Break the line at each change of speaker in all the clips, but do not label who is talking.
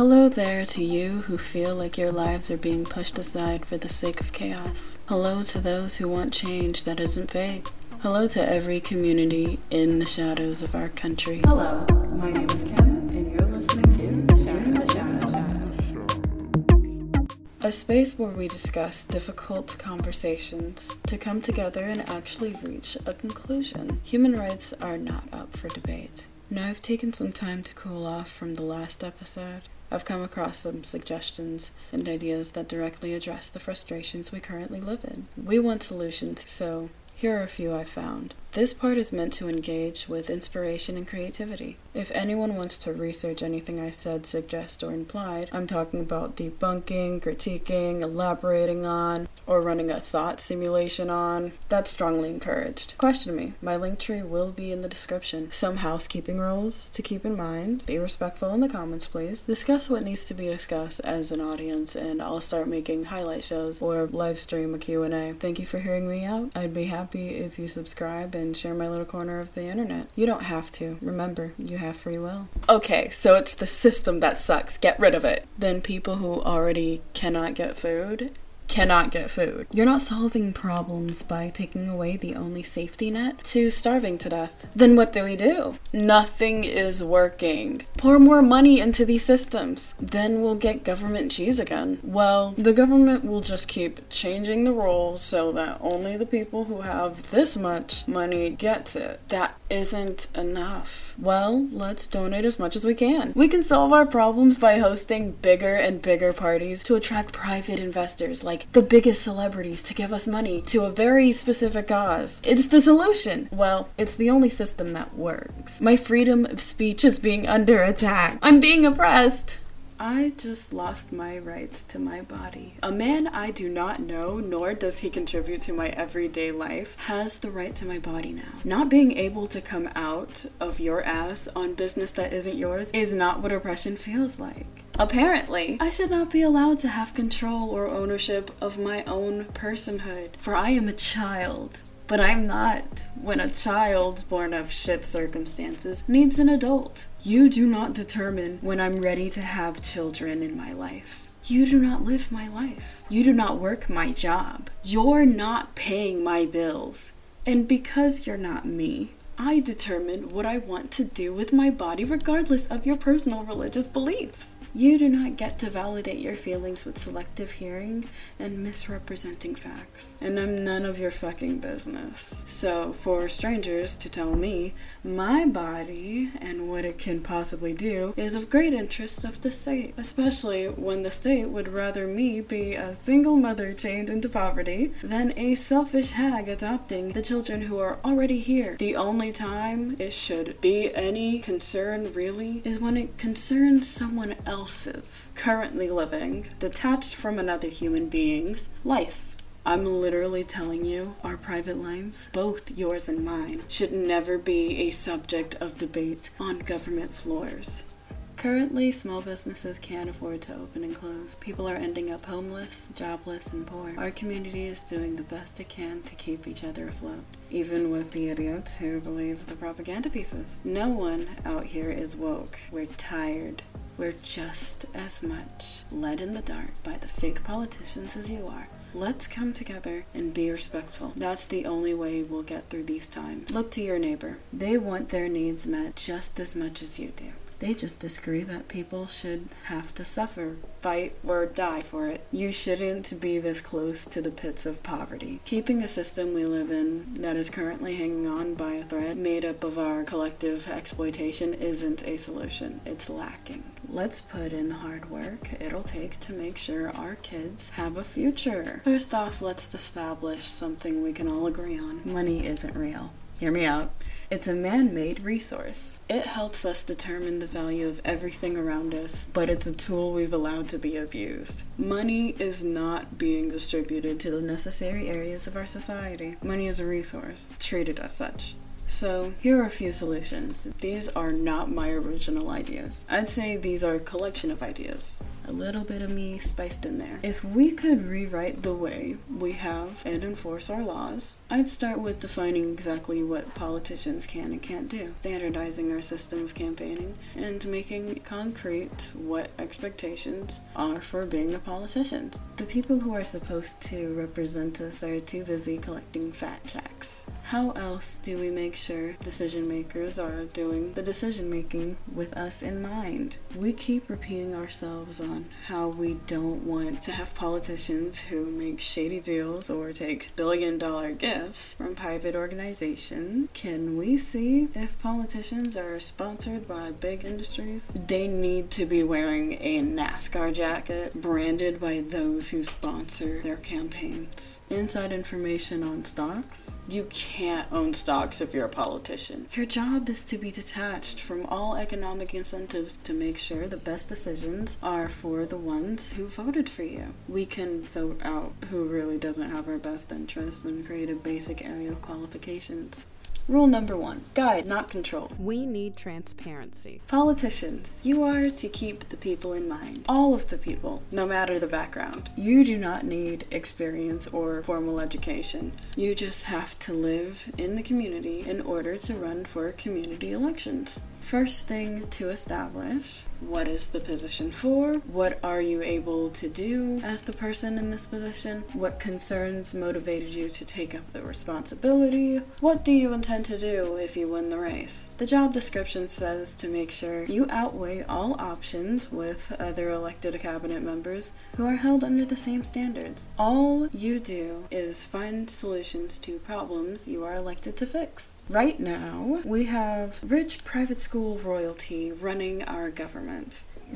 Hello there to you who feel like your lives are being pushed aside for the sake of chaos. Hello to those who want change that isn't vague. Hello to every community in the shadows of our country.
Hello, my name is Kim, and you're listening to The Shadow, The Shadow, Shadow.
A space where we discuss difficult conversations to come together and actually reach a conclusion. Human rights are not up for debate. Now, I've taken some time to cool off from the last episode. I've come across some suggestions and ideas that directly address the frustrations we currently live in. We want solutions, so here are a few I found. This part is meant to engage with inspiration and creativity. If anyone wants to research anything I said, suggest, or implied, I'm talking about debunking, critiquing, elaborating on, or running a thought simulation on, that's strongly encouraged. Question me. My link tree will be in the description. Some housekeeping rules to keep in mind. Be respectful in the comments, please. Discuss what needs to be discussed as an audience, and I'll start making highlight shows or live stream a Q&A. Thank you for hearing me out. I'd be happy if you subscribe and share my little corner of the internet. You don't have to. Remember, you have free will. Okay, so it's the system that sucks. Get rid of it. Then people who already cannot get food cannot get food. You're not solving problems by taking away the only safety net to starving to death. Then what do we do? Nothing is working. Pour more money into these systems. Then we'll get government cheese again. Well, the government will just keep changing the rules so that only the people who have this much money gets it. That isn't enough. Well, let's donate as much as we can. We can solve our problems by hosting bigger and bigger parties to attract private investors like like the biggest celebrities to give us money to a very specific cause. It's the solution. Well, it's the only system that works. My freedom of speech is being under attack. I'm being oppressed. I just lost my rights to my body. A man I do not know, nor does he contribute to my everyday life, has the right to my body now. Not being able to come out of your ass on business that isn't yours is not what oppression feels like. Apparently, I should not be allowed to have control or ownership of my own personhood, for I am a child. But I'm not when a child born of shit circumstances needs an adult. You do not determine when I'm ready to have children in my life. You do not live my life. You do not work my job. You're not paying my bills. And because you're not me, I determine what I want to do with my body regardless of your personal religious beliefs. You do not get to validate your feelings with selective hearing and misrepresenting facts. And I'm none of your fucking business. So, for strangers to tell me my body and what it can possibly do is of great interest of the state, especially when the state would rather me be a single mother chained into poverty than a selfish hag adopting the children who are already here. The only time it should be any concern really is when it concerns someone else else's currently living, detached from another human being's life. I'm literally telling you, our private lives, both yours and mine, should never be a subject of debate on government floors. Currently, small businesses can't afford to open and close. People are ending up homeless, jobless, and poor. Our community is doing the best it can to keep each other afloat, even with the idiots who believe the propaganda pieces. No one out here is woke. We're tired. We're just as much led in the dark by the fake politicians as you are. Let's come together and be respectful. That's the only way we'll get through these times. Look to your neighbor. They want their needs met just as much as you do. They just disagree that people should have to suffer, fight, or die for it. You shouldn't be this close to the pits of poverty. Keeping the system we live in that is currently hanging on by a thread made up of our collective exploitation isn't a solution. It's lacking. Let's put in the hard work it'll take to make sure our kids have a future. First off, let's establish something we can all agree on. Money isn't real. Hear me out. It's a man made resource. It helps us determine the value of everything around us, but it's a tool we've allowed to be abused. Money is not being distributed to the necessary areas of our society. Money is a resource, treated as such. So, here are a few solutions. These are not my original ideas. I'd say these are a collection of ideas. A little bit of me spiced in there. If we could rewrite the way we have and enforce our laws, I'd start with defining exactly what politicians can and can't do, standardizing our system of campaigning, and making concrete what expectations are for being a politician. The people who are supposed to represent us are too busy collecting fat checks. How else do we make sure decision makers are doing the decision making with us in mind? We keep repeating ourselves on how we don't want to have politicians who make shady deals or take billion dollar gifts from private organizations. Can we see if politicians are sponsored by big industries? They need to be wearing a NASCAR jacket branded by those who sponsor their campaigns inside information on stocks. You can't own stocks if you're a politician. Your job is to be detached from all economic incentives to make sure the best decisions are for the ones who voted for you. We can vote out who really doesn't have our best interest and create a basic area of qualifications. Rule number one guide, not control.
We need transparency.
Politicians, you are to keep the people in mind. All of the people, no matter the background. You do not need experience or formal education. You just have to live in the community in order to run for community elections. First thing to establish what is the position for? What are you able to do as the person in this position? What concerns motivated you to take up the responsibility? What do you intend to do if you win the race? The job description says to make sure you outweigh all options with other elected cabinet members who are held under the same standards. All you do is find solutions to problems you are elected to fix. Right now, we have rich private school royalty running our government.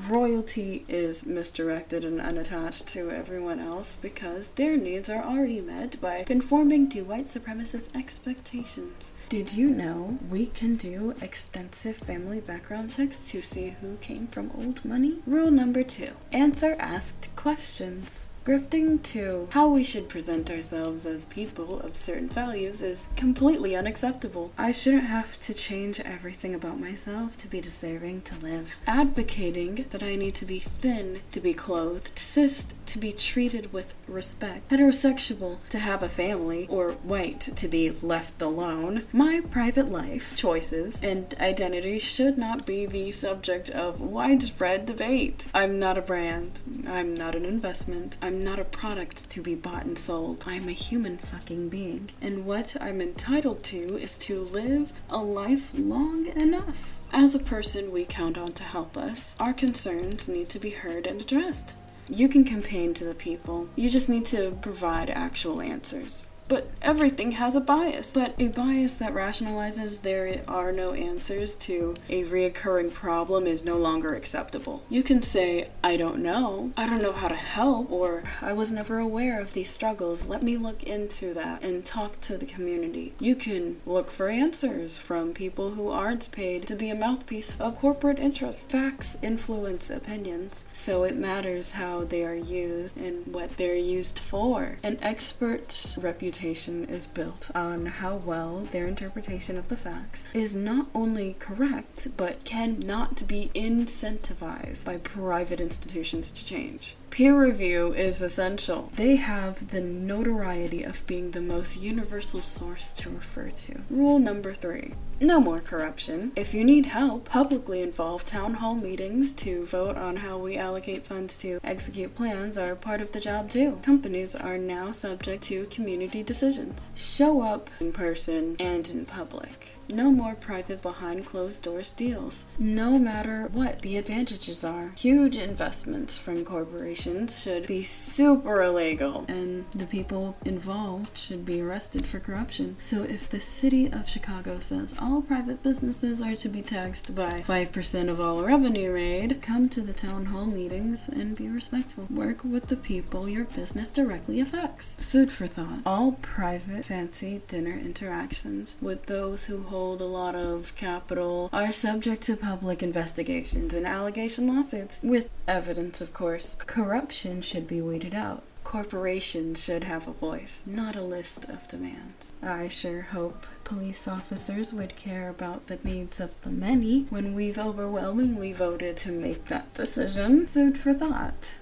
Royalty is misdirected and unattached to everyone else because their needs are already met by conforming to white supremacist expectations. Did you know we can do extensive family background checks to see who came from old money? Rule number two answer asked questions. Grifting to how we should present ourselves as people of certain values is completely unacceptable. I shouldn't have to change everything about myself to be deserving to live. Advocating that I need to be thin to be clothed, cis to be treated with respect, heterosexual to have a family, or white to be left alone. My private life, choices, and identity should not be the subject of widespread debate. I'm not a brand. I'm not an investment. I'm not a product to be bought and sold. I'm a human fucking being. And what I'm entitled to is to live a life long enough. As a person we count on to help us, our concerns need to be heard and addressed. You can campaign to the people, you just need to provide actual answers. But everything has a bias. But a bias that rationalizes there are no answers to a reoccurring problem is no longer acceptable. You can say, I don't know, I don't know how to help, or I was never aware of these struggles. Let me look into that and talk to the community. You can look for answers from people who aren't paid to be a mouthpiece of corporate interests. Facts influence opinions, so it matters how they are used and what they're used for. An expert's reputation is built on how well their interpretation of the facts is not only correct, but cannot be incentivized by private institutions to change. Peer review is essential. They have the notoriety of being the most universal source to refer to. Rule number three no more corruption. If you need help, publicly involve town hall meetings to vote on how we allocate funds to execute plans are part of the job too. Companies are now subject to community decisions. Show up in person and in public. No more private behind closed doors deals. No matter what the advantages are. Huge investments from corporations should be super illegal, and the people involved should be arrested for corruption. So if the city of Chicago says all private businesses are to be taxed by 5% of all revenue made, come to the town hall meetings and be respectful. Work with the people your business directly affects. Food for thought. All private, fancy dinner interactions with those who hold a lot of capital are subject to public investigations and allegation lawsuits, with evidence, of course. Corruption should be weeded out. Corporations should have a voice, not a list of demands. I sure hope police officers would care about the needs of the many when we've overwhelmingly voted to make that decision. Food for thought.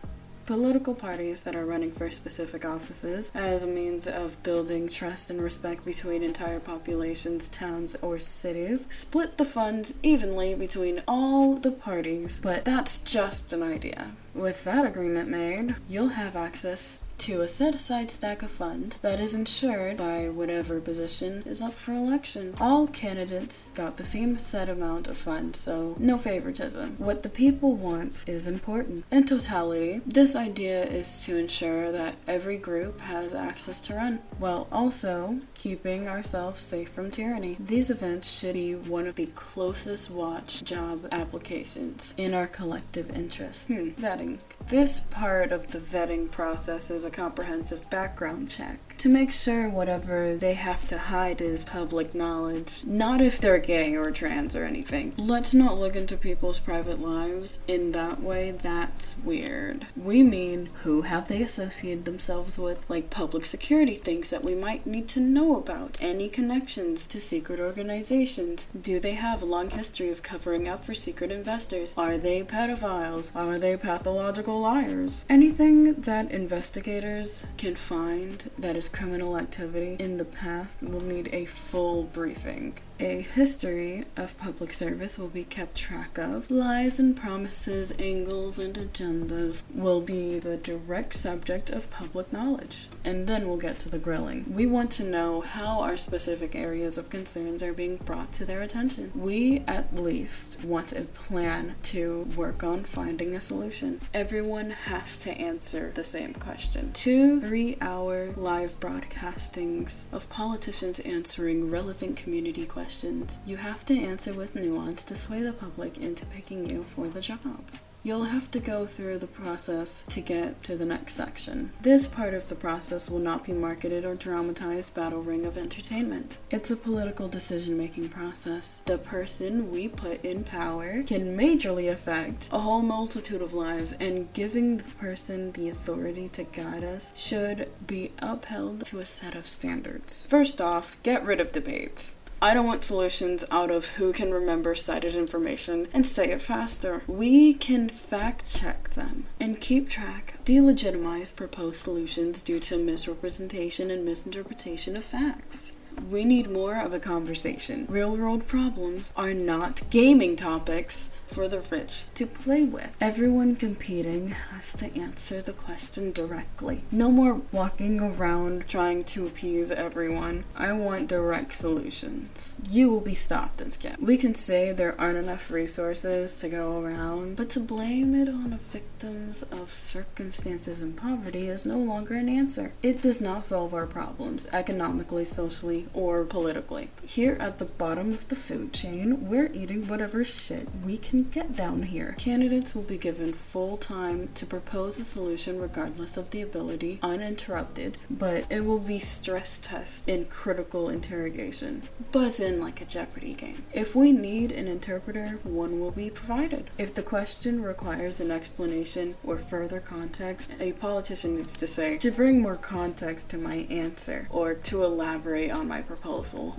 Political parties that are running for specific offices as a means of building trust and respect between entire populations, towns, or cities split the funds evenly between all the parties, but that's just an idea. With that agreement made, you'll have access to a set aside stack of funds that is insured by whatever position is up for election. All candidates got the same set amount of funds, so no favoritism. What the people want is important. In totality, this idea is to ensure that every group has access to run, while also keeping ourselves safe from tyranny. These events should be one of the closest watch job applications in our collective interest. Hmm, vetting. This part of the vetting process is a comprehensive background check to make sure whatever they have to hide is public knowledge. Not if they're gay or trans or anything. Let's not look into people's private lives in that way. That's weird. We mean who have they associated themselves with, like public security things that we might need to know about, any connections to secret organizations. Do they have a long history of covering up for secret investors? Are they pedophiles? Are they pathological liars? Anything that investigators can find that is criminal activity in the past will need a full briefing. A history of public service will be kept track of. Lies and promises, angles, and agendas will be the direct subject of public knowledge. And then we'll get to the grilling. We want to know how our specific areas of concerns are being brought to their attention. We, at least, want a plan to work on finding a solution. Everyone has to answer the same question. Two three hour live broadcastings of politicians answering relevant community questions questions, you have to answer with nuance to sway the public into picking you for the job. You'll have to go through the process to get to the next section. This part of the process will not be marketed or dramatized battle ring of entertainment. It's a political decision making process. The person we put in power can majorly affect a whole multitude of lives, and giving the person the authority to guide us should be upheld to a set of standards. First off, get rid of debates. I don't want solutions out of who can remember cited information and say it faster. We can fact check them and keep track, delegitimize proposed solutions due to misrepresentation and misinterpretation of facts. We need more of a conversation. Real world problems are not gaming topics for the rich to play with. Everyone competing has to answer the question directly. No more walking around trying to appease everyone. I want direct solutions. You will be stopped and skipped. We can say there aren't enough resources to go around, but to blame it on the victims of circumstances and poverty is no longer an answer. It does not solve our problems economically, socially, or politically. Here at the bottom of the food chain, we're eating whatever shit we can get down here. Candidates will be given full time to propose a solution regardless of the ability, uninterrupted, but it will be stress test in critical interrogation. Buzz in like a Jeopardy game. If we need an interpreter, one will be provided. If the question requires an explanation or further context, a politician needs to say, to bring more context to my answer, or to elaborate on my proposal.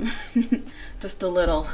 Just a little.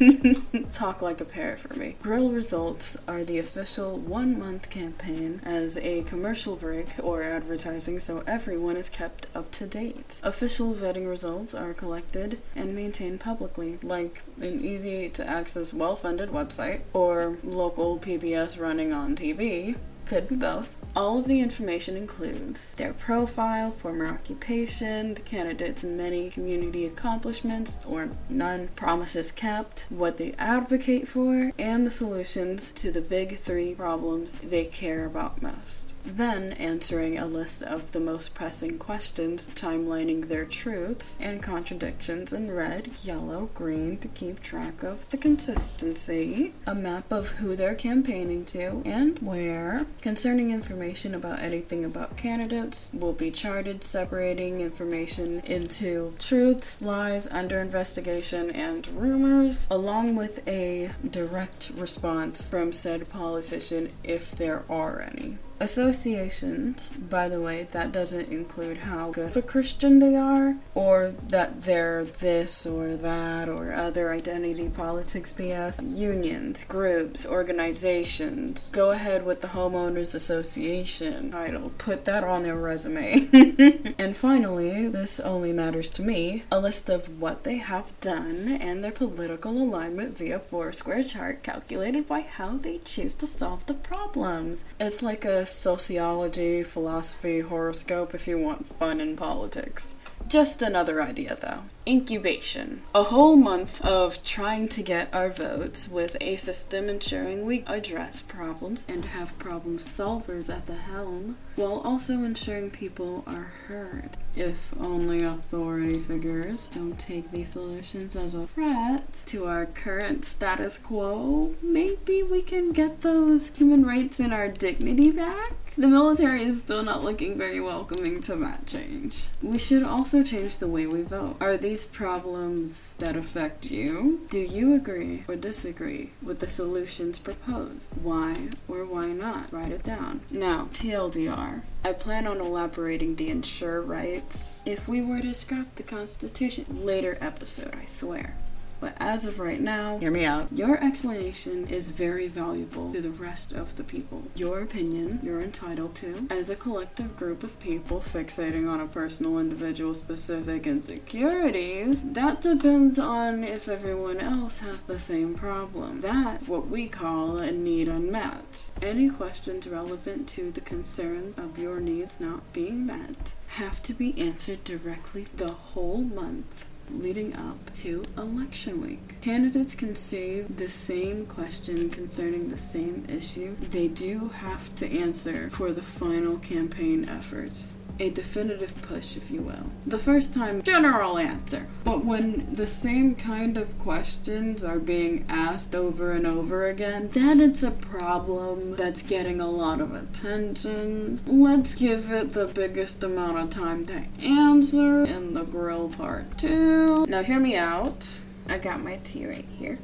Talk like a parrot for me. Grill results are the official one month campaign as a commercial break or advertising so everyone is kept up to date. Official vetting results are collected and maintained publicly, like an easy to access, well funded website or local PBS running on TV. Could be both. All of the information includes their profile, former occupation, the candidate's many community accomplishments or none, promises kept, what they advocate for, and the solutions to the big three problems they care about most. Then answering a list of the most pressing questions, timelining their truths and contradictions in red, yellow, green to keep track of the consistency, a map of who they're campaigning to and where, concerning information about anything about candidates will be charted, separating information into truths, lies, under investigation, and rumors, along with a direct response from said politician if there are any. Associations, by the way, that doesn't include how good of a Christian they are, or that they're this or that or other identity politics BS. Unions, groups, organizations. Go ahead with the Homeowners Association title. Put that on their resume. and finally, this only matters to me, a list of what they have done and their political alignment via Foursquare chart calculated by how they choose to solve the problems. It's like a sociology, philosophy, horoscope if you want fun in politics. Just another idea though. Incubation. A whole month of trying to get our votes with a system ensuring we address problems and have problem solvers at the helm, while also ensuring people are heard. If only authority figures don't take these solutions as a threat to our current status quo, maybe we can get those human rights and our dignity back? The military is still not looking very welcoming to that change. We should also change the way we vote. Are these problems that affect you? Do you agree or disagree with the solutions proposed? Why or why not? Write it down. Now, TLDR. I plan on elaborating the ensure rights if we were to scrap the Constitution. Later episode, I swear. But as of right now, hear me out. Your explanation is very valuable to the rest of the people. Your opinion, you're entitled to. As a collective group of people fixating on a personal, individual, specific insecurities, that depends on if everyone else has the same problem. That, what we call a need unmet. Any questions relevant to the concern of your needs not being met have to be answered directly the whole month leading up to election week. Candidates can save the same question concerning the same issue they do have to answer for the final campaign efforts a definitive push, if you will. The first time, general answer. But when the same kind of questions are being asked over and over again, then it's a problem that's getting a lot of attention. Let's give it the biggest amount of time to answer in the grill part two. Now, hear me out. I got my tea right here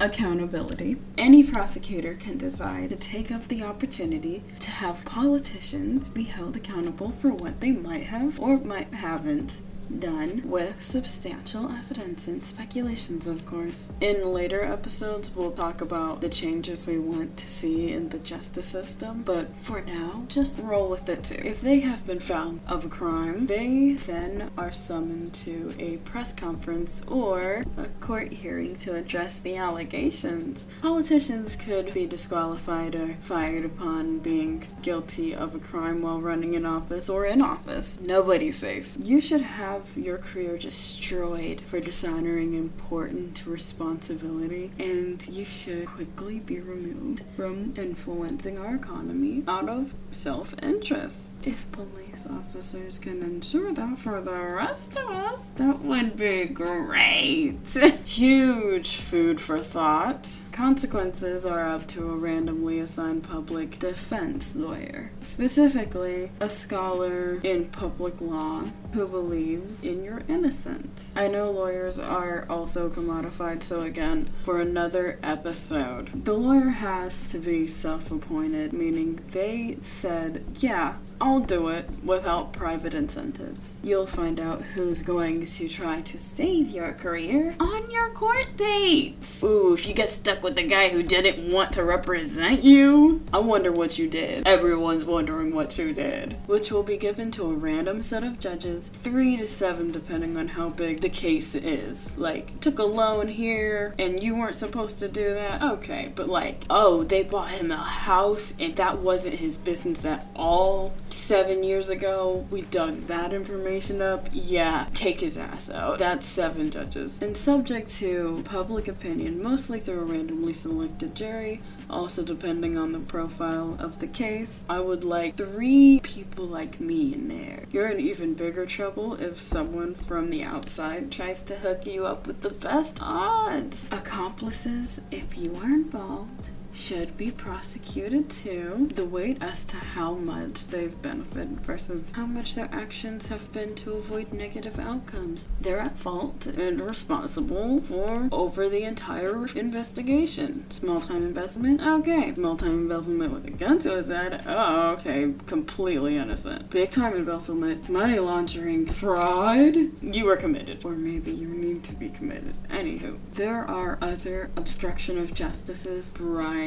accountability. Any prosecutor can decide to take up the opportunity to have politicians be held accountable for what they might have or might haven't done with substantial evidence and speculations, of course. In later episodes, we'll talk about the changes we want to see in the justice system, but for now, just roll with it too. If they have been found of a crime, they then are summoned to a press conference or a court hearing to address the allegations. Politicians could be disqualified or fired upon being guilty of a crime while running in office or in office. Nobody's safe. You should have have your career destroyed for dishonoring important responsibility, and you should quickly be removed from influencing our economy out of self interest. If police officers can ensure that for the rest of us, that would be great. Huge food for thought. Consequences are up to a randomly assigned public defense lawyer, specifically a scholar in public law who believes in your innocence. I know lawyers are also commodified, so again, for another episode, the lawyer has to be self appointed, meaning they said, yeah, I'll do it without private incentives. You'll find out who's going to try to save your career on your court date. Ooh, if you get stuck with the guy who didn't want to represent you, I wonder what you did. Everyone's wondering what you did. Which will be given to a random set of judges, three to seven depending on how big the case is. Like, took a loan here and you weren't supposed to do that? Okay, but like, oh, they bought him a house and that wasn't his business at all seven years ago. We dug that information up. Yeah, take his ass out. That's seven judges. And subject to public opinion, mostly through a randomly selected jury, also depending on the profile of the case. I would like three people like me in there. You're in even bigger trouble if someone from the outside tries to hook you up with the best odds. Accomplices, if you are involved, should be prosecuted too. The weight as to how much they've benefited versus how much their actions have been to avoid negative outcomes. They're at fault and responsible for over the entire investigation. Small time investment? Okay. Small time investment with a gun to his head? Oh, okay. Completely innocent. Big time embezzlement, money laundering, fraud? You were committed. Or maybe you need to be committed. Anywho, there are other obstruction of justices, bribery,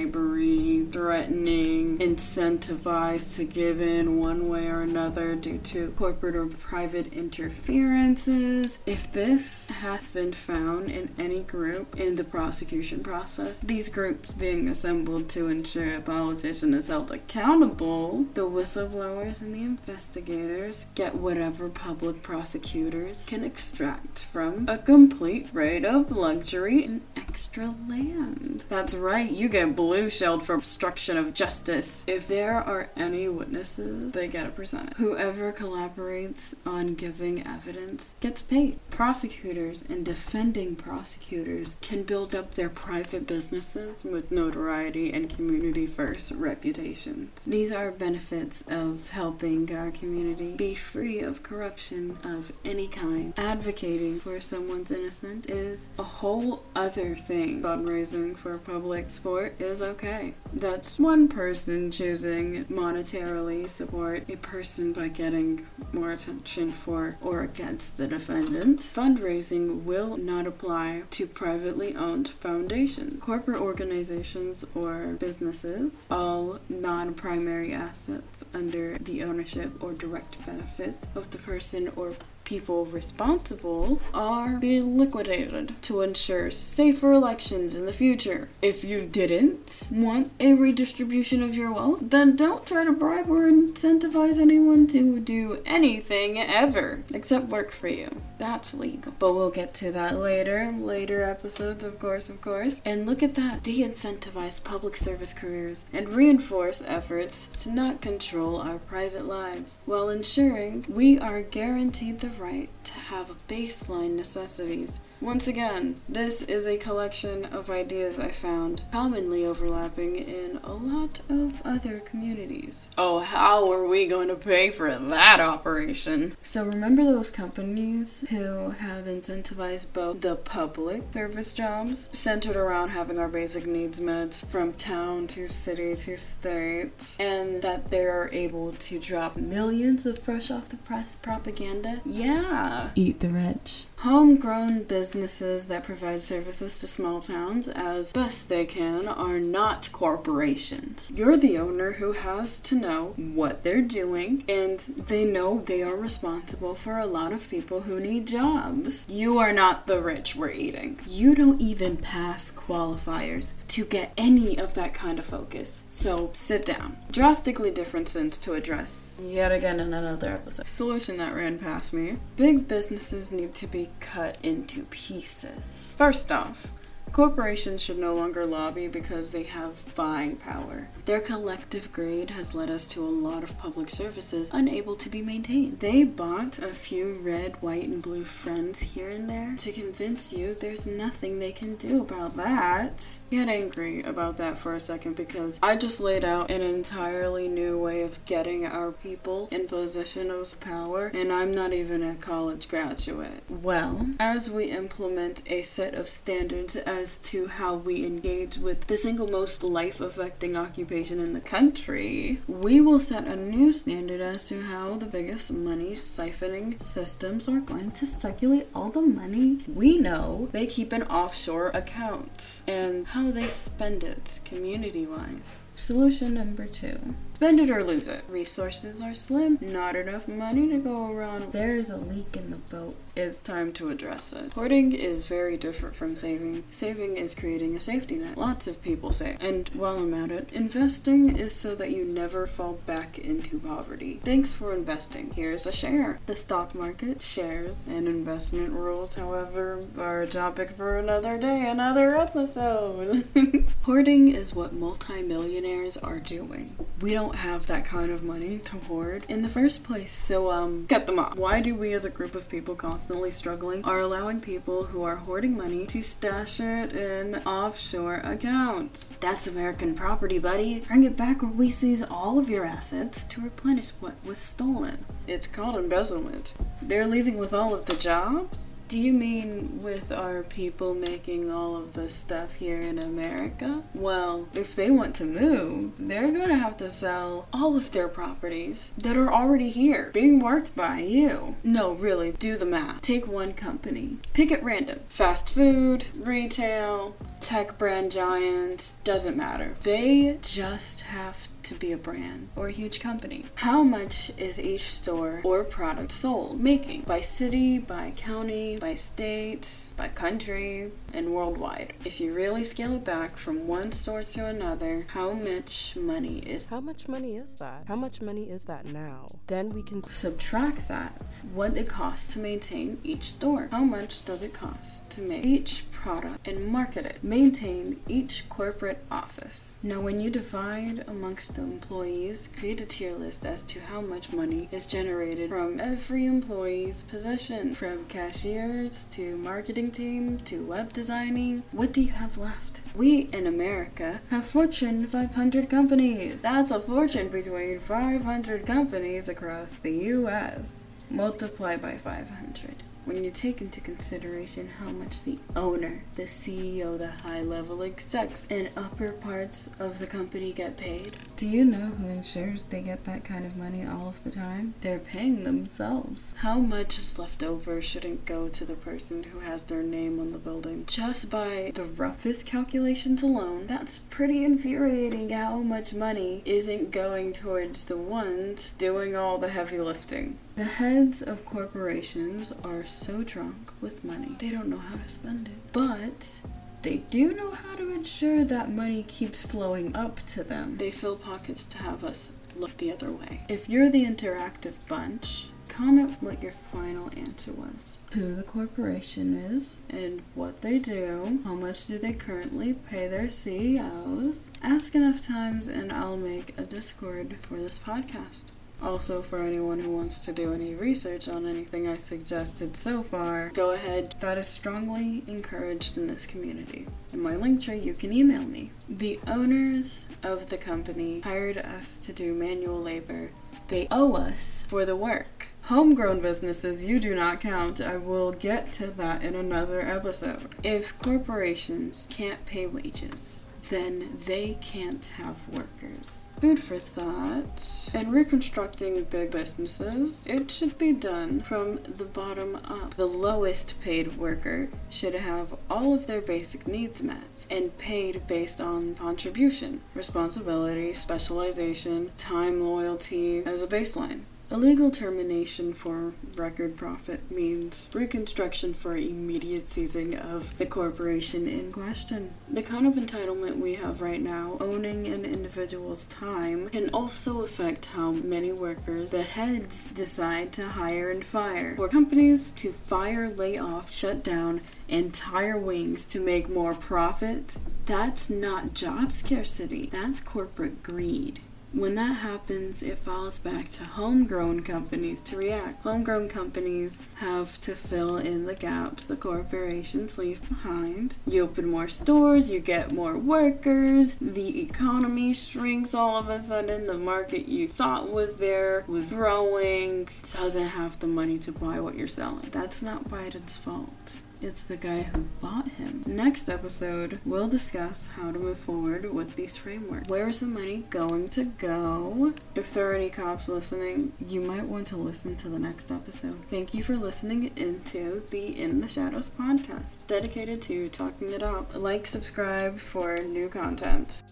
threatening, incentivized to give in one way or another due to corporate or private interferences. If this has been found in any group in the prosecution process, these groups being assembled to ensure a politician is held accountable, the whistleblowers and the investigators get whatever public prosecutors can extract from a complete raid of luxury and extra land. That's right, you get blue shield for obstruction of justice. If there are any witnesses, they get a percentage. Whoever collaborates on giving evidence gets paid. Prosecutors and defending prosecutors can build up their private businesses with notoriety and community first reputations. These are benefits of helping our community be free of corruption of any kind. Advocating for someone's innocence is a whole other thing. Fundraising for public sport is okay. That's one person choosing monetarily support a person by getting more attention for or against the defendant. Fundraising will not apply to privately owned foundations, corporate organizations, or businesses. All non primary assets under the ownership or direct benefit of the person or people responsible are being liquidated to ensure safer elections in the future. If you didn't want a redistribution of your wealth, then don't try to bribe or incentivize anyone to do anything ever except work for you. That's legal. But we'll get to that later, later episodes, of course, of course. And look at that. De incentivize public service careers and reinforce efforts to not control our private lives while ensuring we are guaranteed the right to have baseline necessities. Once again, this is a collection of ideas I found commonly overlapping in a lot of other communities. Oh, how are we going to pay for that operation? So, remember those companies who have incentivized both the public service jobs centered around having our basic needs met from town to city to state, and that they're able to drop millions of fresh off the press propaganda? Yeah. Eat the rich. Homegrown businesses that provide services to small towns as best they can are not corporations. You're the owner who has to know what they're doing, and they know they are responsible for a lot of people who need jobs. You are not the rich we're eating. You don't even pass qualifiers to get any of that kind of focus. So sit down. Drastically different sins to address yet again in another episode. Solution that ran past me. Big businesses need to be cut into pieces. First off, Corporations should no longer lobby because they have buying power. Their collective greed has led us to a lot of public services unable to be maintained. They bought a few red, white, and blue friends here and there to convince you there's nothing they can do about that. Get angry about that for a second because I just laid out an entirely new way of getting our people in position of power, and I'm not even a college graduate. Well, as we implement a set of standards as to how we engage with the single most life affecting occupation in the country, we will set a new standard as to how the biggest money siphoning systems are going to circulate all the money we know they keep in offshore accounts and how they spend it community wise. Solution number two. Spend it or lose it. Resources are slim, not enough money to go around. There is a leak in the boat. It's time to address it. Hoarding is very different from saving. Saving is creating a safety net. Lots of people say. And while I'm at it, investing is so that you never fall back into poverty. Thanks for investing. Here's a share. The stock market, shares, and investment rules, however, are a topic for another day, another episode. Hoarding is what multimillionaires are doing. We don't have that kind of money to hoard in the first place, so um, cut them off. Why do we as a group of people constantly constantly struggling are allowing people who are hoarding money to stash it in offshore accounts. That's American property, buddy. Bring it back or we seize all of your assets to replenish what was stolen. It's called embezzlement. They're leaving with all of the jobs? Do you mean with our people making all of the stuff here in America? Well, if they want to move, they're gonna have to sell all of their properties that are already here, being worked by you. No, really, do the math. Take one company. Pick at random. Fast food, retail, tech brand giants, doesn't matter. They just have to be a brand or a huge company. How much is each store or product sold making by city, by county, by state, by country, and worldwide? If you really scale it back from one store to another, how much money is
How much money is that? How much money is that now? Then we can
subtract that what it costs to maintain each store. How much does it cost to make each product and market it? Maintain each corporate office. Now, when you divide amongst the employees, create a tier list as to how much money is generated from every employee's position, from cashiers to marketing team to web designing. What do you have left? We in America have Fortune 500 companies. That's a fortune between 500 companies across the US. Multiply by 500 when you take into consideration how much the owner, the CEO, the high level execs, and upper parts of the company get paid. Do you know who ensures they get that kind of money all of the time? They're paying themselves. How much is left over shouldn't go to the person who has their name on the building. Just by the roughest calculations alone, that's pretty infuriating how much money isn't going towards the ones doing all the heavy lifting. The heads of corporations are so drunk with money, they don't know how to spend it. But they do know how to ensure that money keeps flowing up to them. They fill pockets to have us look the other way. If you're the interactive bunch, comment what your final answer was. Who the corporation is and what they do. How much do they currently pay their CEOs? Ask enough times and I'll make a Discord for this podcast. Also, for anyone who wants to do any research on anything I suggested so far, go ahead. That is strongly encouraged in this community. In my link tree, you can email me. The owners of the company hired us to do manual labor. They owe us for the work. Homegrown businesses, you do not count. I will get to that in another episode. If corporations can't pay wages, then they can't have workers. Food for thought. In reconstructing big businesses, it should be done from the bottom up. The lowest paid worker should have all of their basic needs met and paid based on contribution, responsibility, specialization, time loyalty as a baseline. Illegal termination for record profit means reconstruction for immediate seizing of the corporation in question. The kind of entitlement we have right now, owning an individual's time, can also affect how many workers the heads decide to hire and fire. For companies to fire, lay off, shut down entire wings to make more profit, that's not job scarcity, that's corporate greed. When that happens, it falls back to homegrown companies to react. Homegrown companies have to fill in the gaps the corporations leave behind. You open more stores, you get more workers, the economy shrinks all of a sudden, the market you thought was there was growing, doesn't have the money to buy what you're selling. That's not Biden's fault. It's the guy who bought him. Next episode, we'll discuss how to move forward with these frameworks. Where is the money going to go? If there are any cops listening, you might want to listen to the next episode. Thank you for listening into the In the Shadows podcast, dedicated to talking it out. Like, subscribe for new content.